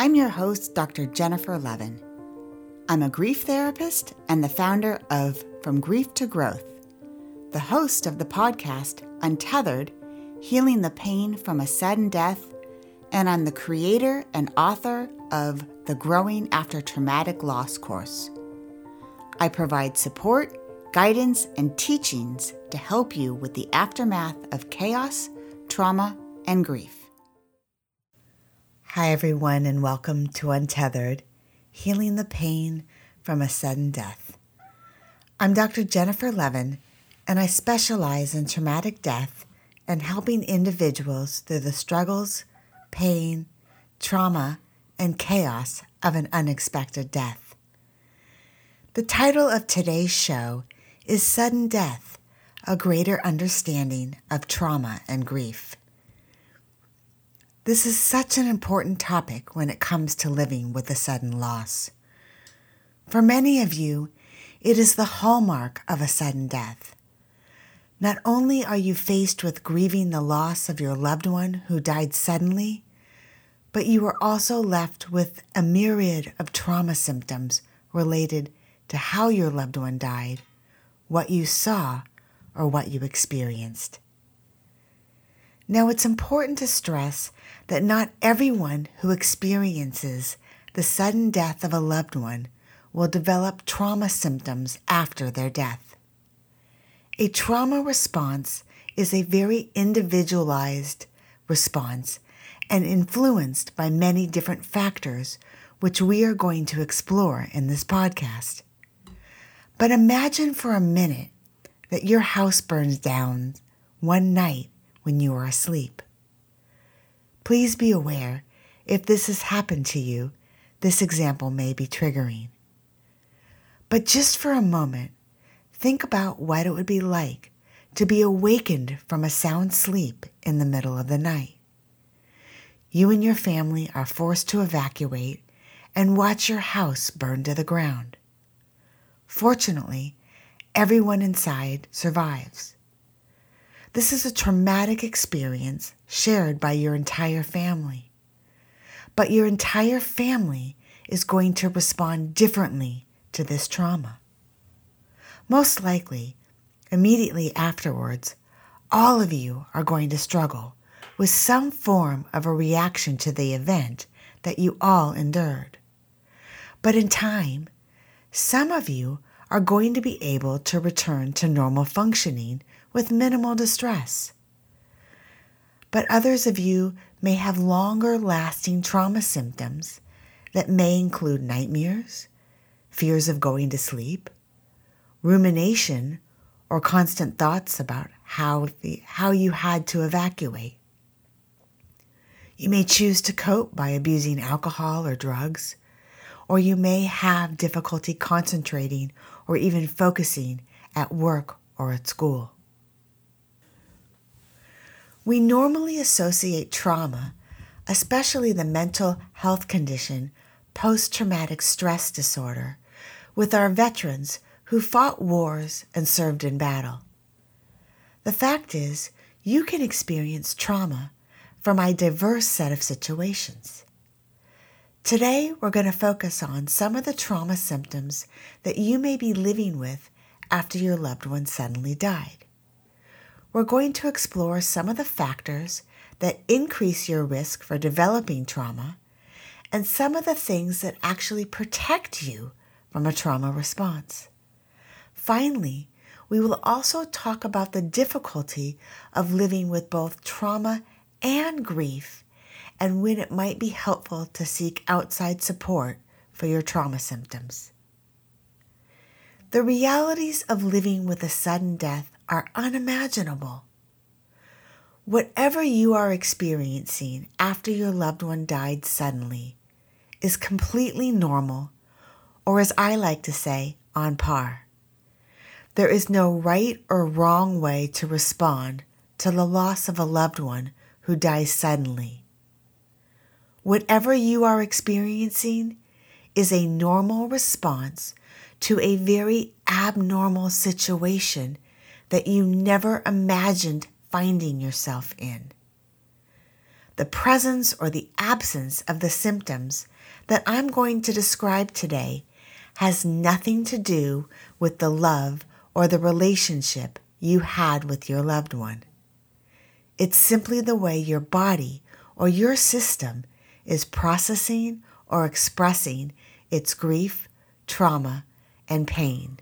I'm your host, Dr. Jennifer Levin. I'm a grief therapist and the founder of From Grief to Growth, the host of the podcast Untethered Healing the Pain from a Sudden Death, and I'm the creator and author of the Growing After Traumatic Loss course. I provide support, guidance, and teachings to help you with the aftermath of chaos, trauma, and grief. Hi, everyone, and welcome to Untethered Healing the Pain from a Sudden Death. I'm Dr. Jennifer Levin, and I specialize in traumatic death and helping individuals through the struggles, pain, trauma, and chaos of an unexpected death. The title of today's show is Sudden Death A Greater Understanding of Trauma and Grief. This is such an important topic when it comes to living with a sudden loss. For many of you, it is the hallmark of a sudden death. Not only are you faced with grieving the loss of your loved one who died suddenly, but you are also left with a myriad of trauma symptoms related to how your loved one died, what you saw, or what you experienced. Now, it's important to stress that not everyone who experiences the sudden death of a loved one will develop trauma symptoms after their death. A trauma response is a very individualized response and influenced by many different factors, which we are going to explore in this podcast. But imagine for a minute that your house burns down one night when you are asleep. Please be aware if this has happened to you, this example may be triggering. But just for a moment, think about what it would be like to be awakened from a sound sleep in the middle of the night. You and your family are forced to evacuate and watch your house burn to the ground. Fortunately, everyone inside survives. This is a traumatic experience shared by your entire family. But your entire family is going to respond differently to this trauma. Most likely, immediately afterwards, all of you are going to struggle with some form of a reaction to the event that you all endured. But in time, some of you are going to be able to return to normal functioning with minimal distress. But others of you may have longer lasting trauma symptoms that may include nightmares, fears of going to sleep, rumination, or constant thoughts about how, the, how you had to evacuate. You may choose to cope by abusing alcohol or drugs, or you may have difficulty concentrating or even focusing at work or at school. We normally associate trauma, especially the mental health condition post traumatic stress disorder, with our veterans who fought wars and served in battle. The fact is, you can experience trauma from a diverse set of situations. Today, we're going to focus on some of the trauma symptoms that you may be living with after your loved one suddenly died we're going to explore some of the factors that increase your risk for developing trauma and some of the things that actually protect you from a trauma response. Finally, we will also talk about the difficulty of living with both trauma and grief and when it might be helpful to seek outside support for your trauma symptoms. The realities of living with a sudden death are unimaginable. Whatever you are experiencing after your loved one died suddenly is completely normal, or as I like to say, on par. There is no right or wrong way to respond to the loss of a loved one who dies suddenly. Whatever you are experiencing is a normal response to a very abnormal situation that you never imagined finding yourself in. the presence or the absence of the symptoms that I'm going to describe today has nothing to do with the love or the relationship you had with your loved one. It's simply the way your body or your system is processing or expressing its grief, trauma, and pain.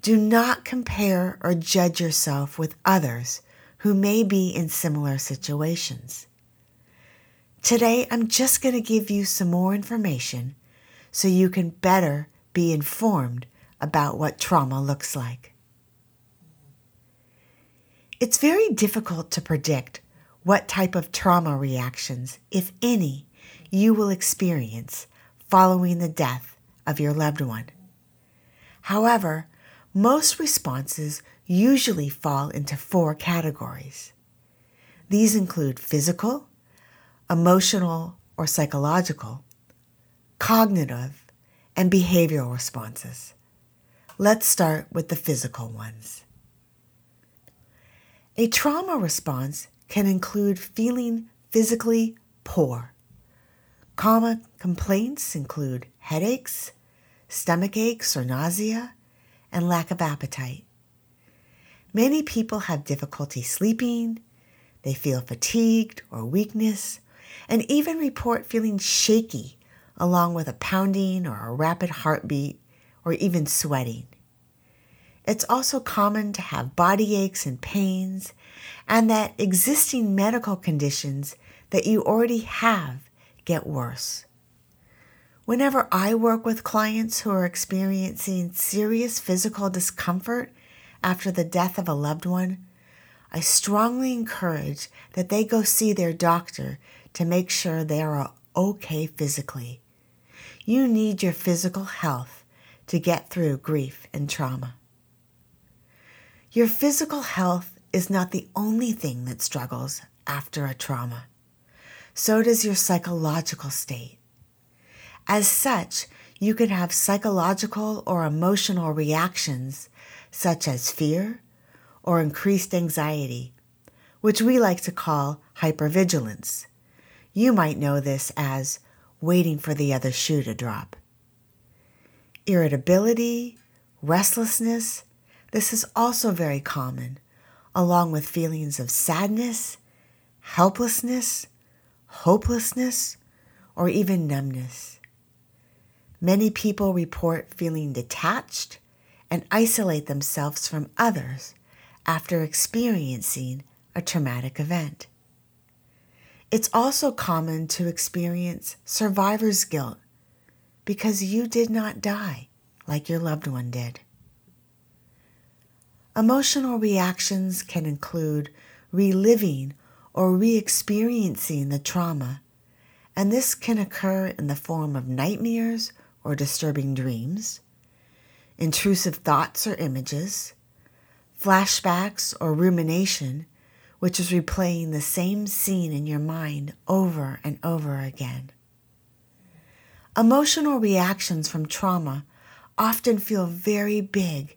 Do not compare or judge yourself with others who may be in similar situations. Today, I'm just going to give you some more information so you can better be informed about what trauma looks like. It's very difficult to predict what type of trauma reactions, if any, you will experience following the death of your loved one. However, most responses usually fall into four categories. These include physical, emotional or psychological, cognitive, and behavioral responses. Let's start with the physical ones. A trauma response can include feeling physically poor. Common complaints include headaches, stomach aches or nausea, and lack of appetite. Many people have difficulty sleeping, they feel fatigued or weakness, and even report feeling shaky along with a pounding or a rapid heartbeat or even sweating. It's also common to have body aches and pains, and that existing medical conditions that you already have get worse. Whenever I work with clients who are experiencing serious physical discomfort after the death of a loved one, I strongly encourage that they go see their doctor to make sure they are okay physically. You need your physical health to get through grief and trauma. Your physical health is not the only thing that struggles after a trauma. So does your psychological state. As such, you can have psychological or emotional reactions such as fear or increased anxiety, which we like to call hypervigilance. You might know this as waiting for the other shoe to drop. Irritability, restlessness, this is also very common, along with feelings of sadness, helplessness, hopelessness, or even numbness. Many people report feeling detached and isolate themselves from others after experiencing a traumatic event. It's also common to experience survivor's guilt because you did not die like your loved one did. Emotional reactions can include reliving or re experiencing the trauma, and this can occur in the form of nightmares or disturbing dreams, intrusive thoughts or images, flashbacks or rumination which is replaying the same scene in your mind over and over again. Emotional reactions from trauma often feel very big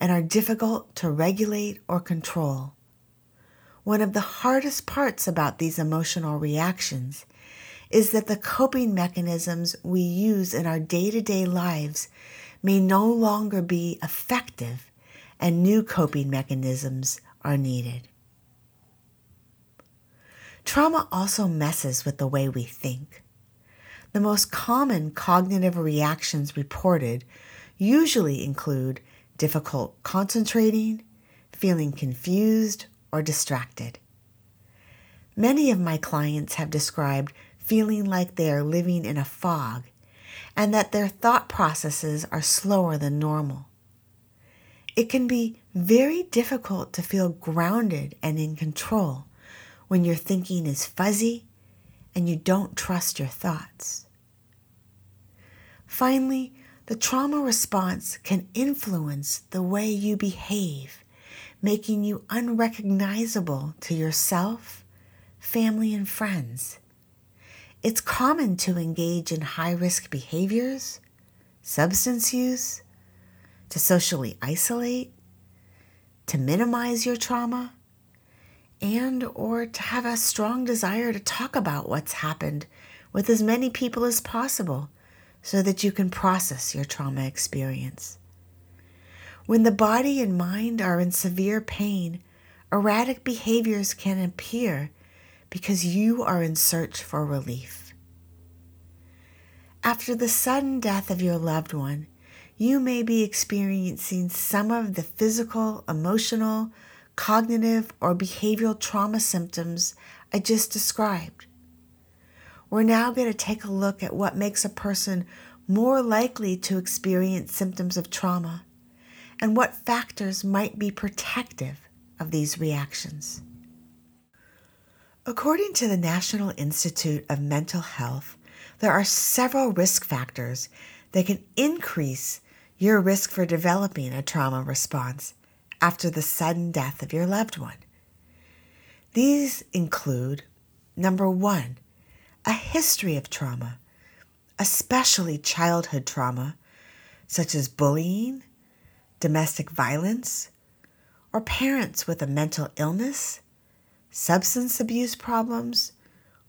and are difficult to regulate or control. One of the hardest parts about these emotional reactions is that the coping mechanisms we use in our day to day lives may no longer be effective and new coping mechanisms are needed. Trauma also messes with the way we think. The most common cognitive reactions reported usually include difficult concentrating, feeling confused or distracted. Many of my clients have described feeling like they are living in a fog and that their thought processes are slower than normal. It can be very difficult to feel grounded and in control when your thinking is fuzzy and you don't trust your thoughts. Finally, the trauma response can influence the way you behave, making you unrecognizable to yourself, family, and friends. It's common to engage in high risk behaviors, substance use, to socially isolate, to minimize your trauma, and or to have a strong desire to talk about what's happened with as many people as possible so that you can process your trauma experience. When the body and mind are in severe pain, erratic behaviors can appear because you are in search for relief. After the sudden death of your loved one, you may be experiencing some of the physical, emotional, cognitive, or behavioral trauma symptoms I just described. We're now going to take a look at what makes a person more likely to experience symptoms of trauma and what factors might be protective of these reactions. According to the National Institute of Mental Health, there are several risk factors that can increase your risk for developing a trauma response after the sudden death of your loved one. These include number one, a history of trauma, especially childhood trauma, such as bullying, domestic violence, or parents with a mental illness, substance abuse problems,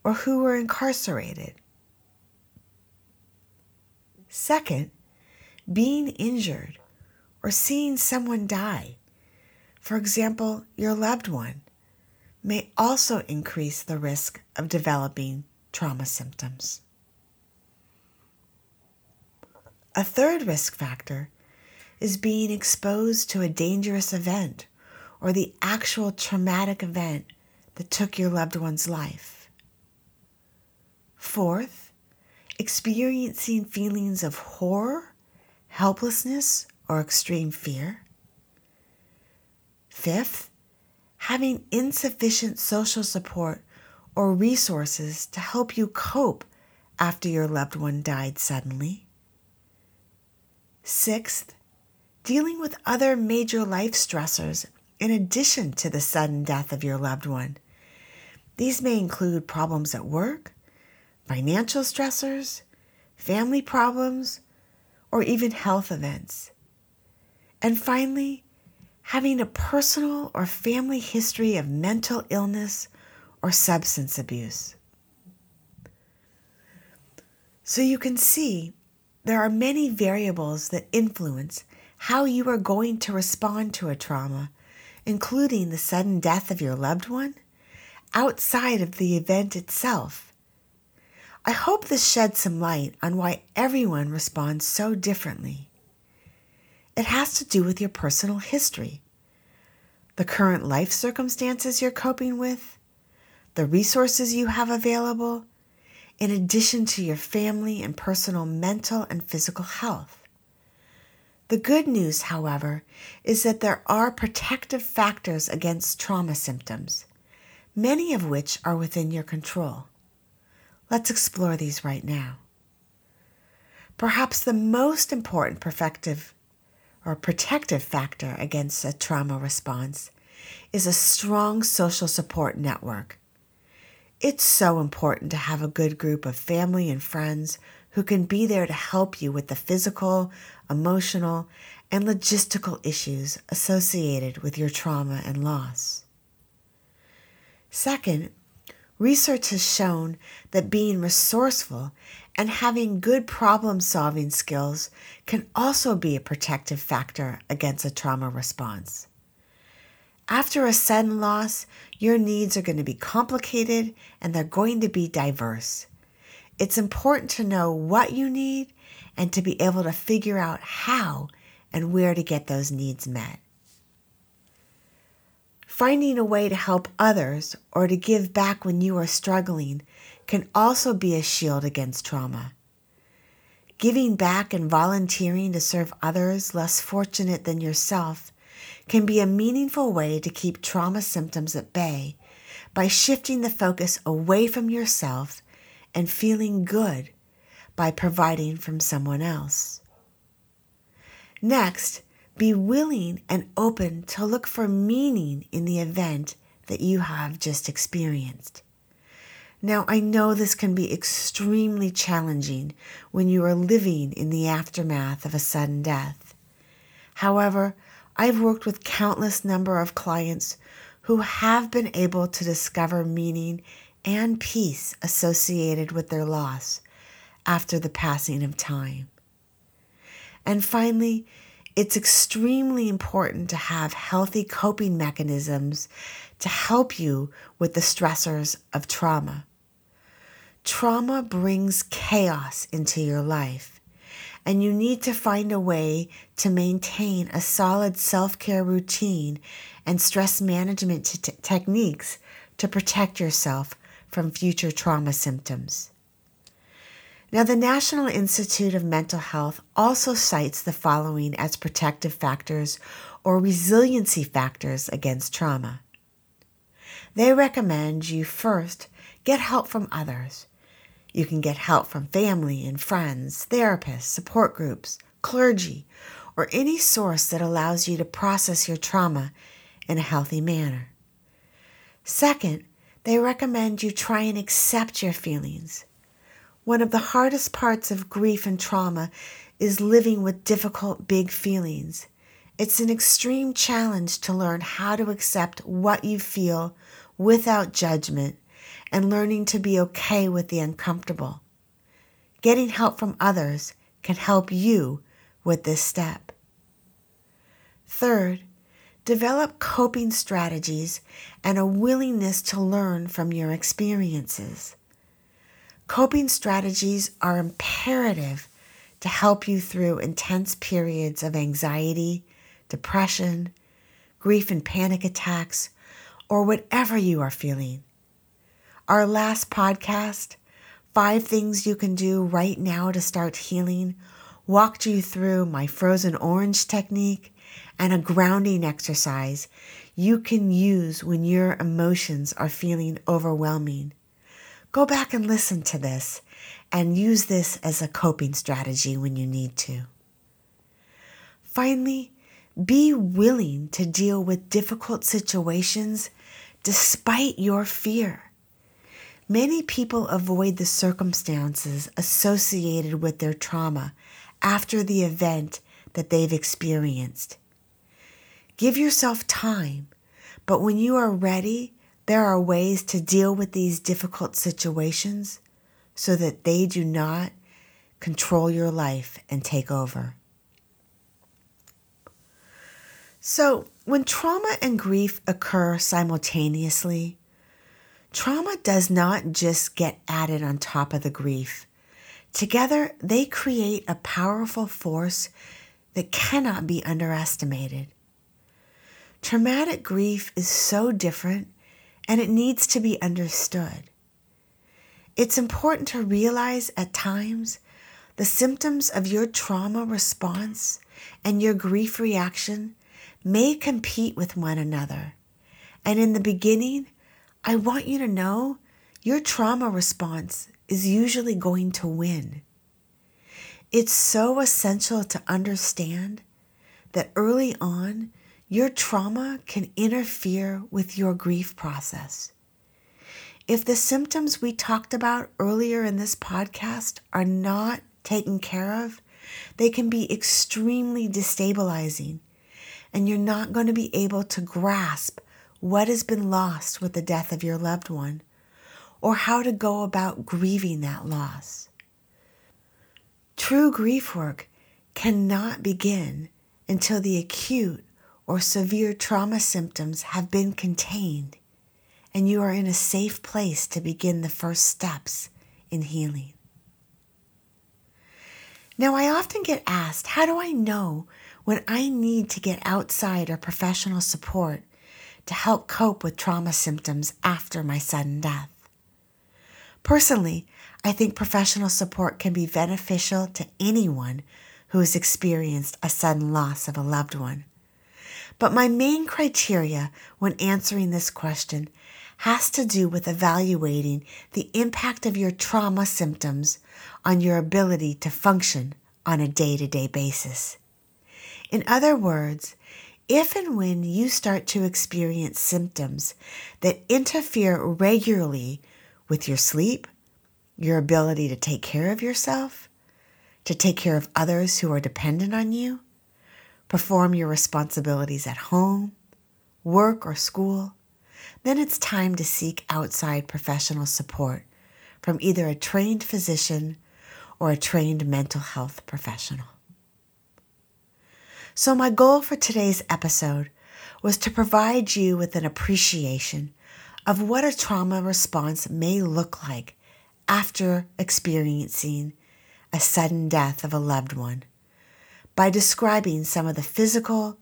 or who were incarcerated. Second, being injured or seeing someone die, for example, your loved one, may also increase the risk of developing trauma symptoms. A third risk factor is being exposed to a dangerous event or the actual traumatic event that took your loved one's life. Fourth, experiencing feelings of horror, helplessness, or extreme fear. Fifth, having insufficient social support or resources to help you cope after your loved one died suddenly. Sixth, dealing with other major life stressors in addition to the sudden death of your loved one. These may include problems at work, financial stressors, family problems, or even health events. And finally, having a personal or family history of mental illness or substance abuse. So you can see there are many variables that influence how you are going to respond to a trauma, including the sudden death of your loved one, outside of the event itself. I hope this sheds some light on why everyone responds so differently. It has to do with your personal history, the current life circumstances you're coping with, the resources you have available, in addition to your family and personal mental and physical health. The good news, however, is that there are protective factors against trauma symptoms, many of which are within your control. Let's explore these right now. Perhaps the most important protective or protective factor against a trauma response is a strong social support network. It's so important to have a good group of family and friends who can be there to help you with the physical, emotional, and logistical issues associated with your trauma and loss. Second, research has shown that being resourceful and having good problem solving skills can also be a protective factor against a trauma response. After a sudden loss, your needs are going to be complicated and they're going to be diverse. It's important to know what you need and to be able to figure out how and where to get those needs met. Finding a way to help others or to give back when you are struggling can also be a shield against trauma. Giving back and volunteering to serve others less fortunate than yourself can be a meaningful way to keep trauma symptoms at bay by shifting the focus away from yourself and feeling good by providing from someone else. Next, be willing and open to look for meaning in the event that you have just experienced. Now, I know this can be extremely challenging when you are living in the aftermath of a sudden death. However, I've worked with countless number of clients who have been able to discover meaning and peace associated with their loss after the passing of time. And finally, it's extremely important to have healthy coping mechanisms to help you with the stressors of trauma. Trauma brings chaos into your life, and you need to find a way to maintain a solid self care routine and stress management t- techniques to protect yourself from future trauma symptoms. Now, the National Institute of Mental Health also cites the following as protective factors or resiliency factors against trauma. They recommend you first get help from others. You can get help from family and friends, therapists, support groups, clergy, or any source that allows you to process your trauma in a healthy manner. Second, they recommend you try and accept your feelings. One of the hardest parts of grief and trauma is living with difficult, big feelings. It's an extreme challenge to learn how to accept what you feel without judgment and learning to be okay with the uncomfortable. Getting help from others can help you with this step. Third, develop coping strategies and a willingness to learn from your experiences. Coping strategies are imperative to help you through intense periods of anxiety, depression, grief and panic attacks, or whatever you are feeling. Our last podcast, Five Things You Can Do Right Now to Start Healing, walked you through my frozen orange technique and a grounding exercise you can use when your emotions are feeling overwhelming. Go back and listen to this and use this as a coping strategy when you need to. Finally, be willing to deal with difficult situations despite your fear. Many people avoid the circumstances associated with their trauma after the event that they've experienced. Give yourself time, but when you are ready, there are ways to deal with these difficult situations so that they do not control your life and take over. So, when trauma and grief occur simultaneously, trauma does not just get added on top of the grief. Together, they create a powerful force that cannot be underestimated. Traumatic grief is so different and it needs to be understood. It's important to realize at times the symptoms of your trauma response and your grief reaction may compete with one another. And in the beginning, I want you to know your trauma response is usually going to win. It's so essential to understand that early on, your trauma can interfere with your grief process. If the symptoms we talked about earlier in this podcast are not taken care of, they can be extremely destabilizing, and you're not going to be able to grasp what has been lost with the death of your loved one or how to go about grieving that loss. True grief work cannot begin until the acute or severe trauma symptoms have been contained, and you are in a safe place to begin the first steps in healing. Now, I often get asked, how do I know when I need to get outside or professional support to help cope with trauma symptoms after my sudden death? Personally, I think professional support can be beneficial to anyone who has experienced a sudden loss of a loved one. But my main criteria when answering this question has to do with evaluating the impact of your trauma symptoms on your ability to function on a day to day basis. In other words, if and when you start to experience symptoms that interfere regularly with your sleep, your ability to take care of yourself, to take care of others who are dependent on you, perform your responsibilities at home, work, or school, then it's time to seek outside professional support from either a trained physician or a trained mental health professional. So, my goal for today's episode was to provide you with an appreciation of what a trauma response may look like after experiencing a sudden death of a loved one by describing some of the physical,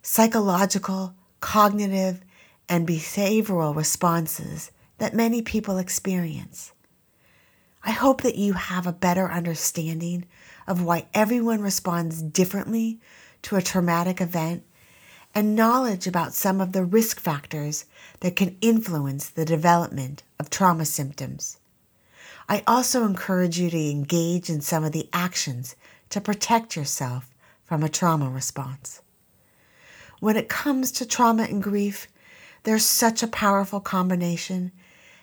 psychological, cognitive, and behavioral responses that many people experience. I hope that you have a better understanding of why everyone responds differently to a traumatic event and knowledge about some of the risk factors that can influence the development of trauma symptoms. I also encourage you to engage in some of the actions to protect yourself from a trauma response. When it comes to trauma and grief, there's such a powerful combination,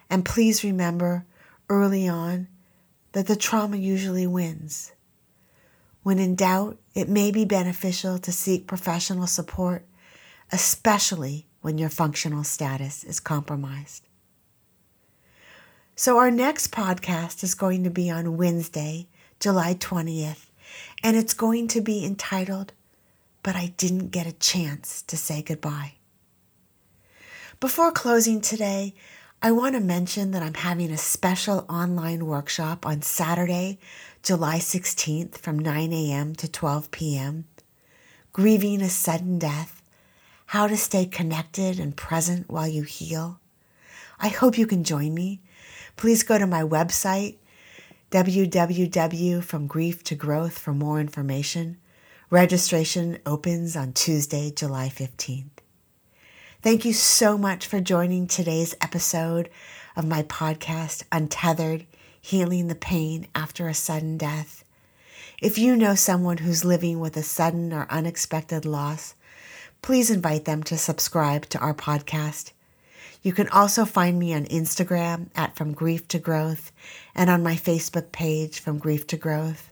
and please remember early on that the trauma usually wins. When in doubt, it may be beneficial to seek professional support, especially when your functional status is compromised. So, our next podcast is going to be on Wednesday, July 20th, and it's going to be entitled, But I Didn't Get a Chance to Say Goodbye. Before closing today, I want to mention that I'm having a special online workshop on Saturday, July 16th from 9 a.m. to 12 p.m. Grieving a Sudden Death How to Stay Connected and Present While You Heal. I hope you can join me. Please go to my website, www.fromgrieftogrowth for more information. Registration opens on Tuesday, July 15th. Thank you so much for joining today's episode of my podcast, Untethered Healing the Pain After a Sudden Death. If you know someone who's living with a sudden or unexpected loss, please invite them to subscribe to our podcast. You can also find me on Instagram at From Grief to Growth and on my Facebook page, From Grief to Growth.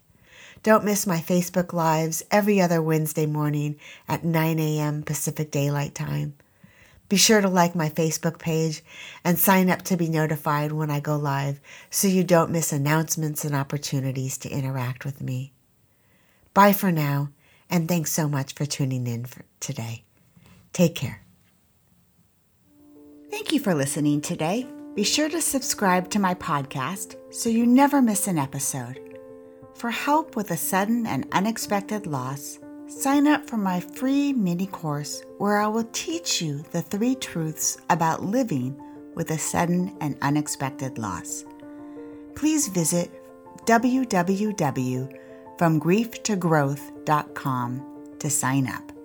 Don't miss my Facebook Lives every other Wednesday morning at 9 a.m. Pacific Daylight Time. Be sure to like my Facebook page and sign up to be notified when I go live so you don't miss announcements and opportunities to interact with me. Bye for now, and thanks so much for tuning in for today. Take care. Thank you for listening today. Be sure to subscribe to my podcast so you never miss an episode. For help with a sudden and unexpected loss, sign up for my free mini course where I will teach you the three truths about living with a sudden and unexpected loss. Please visit www.fromgrieftogrowth.com to sign up.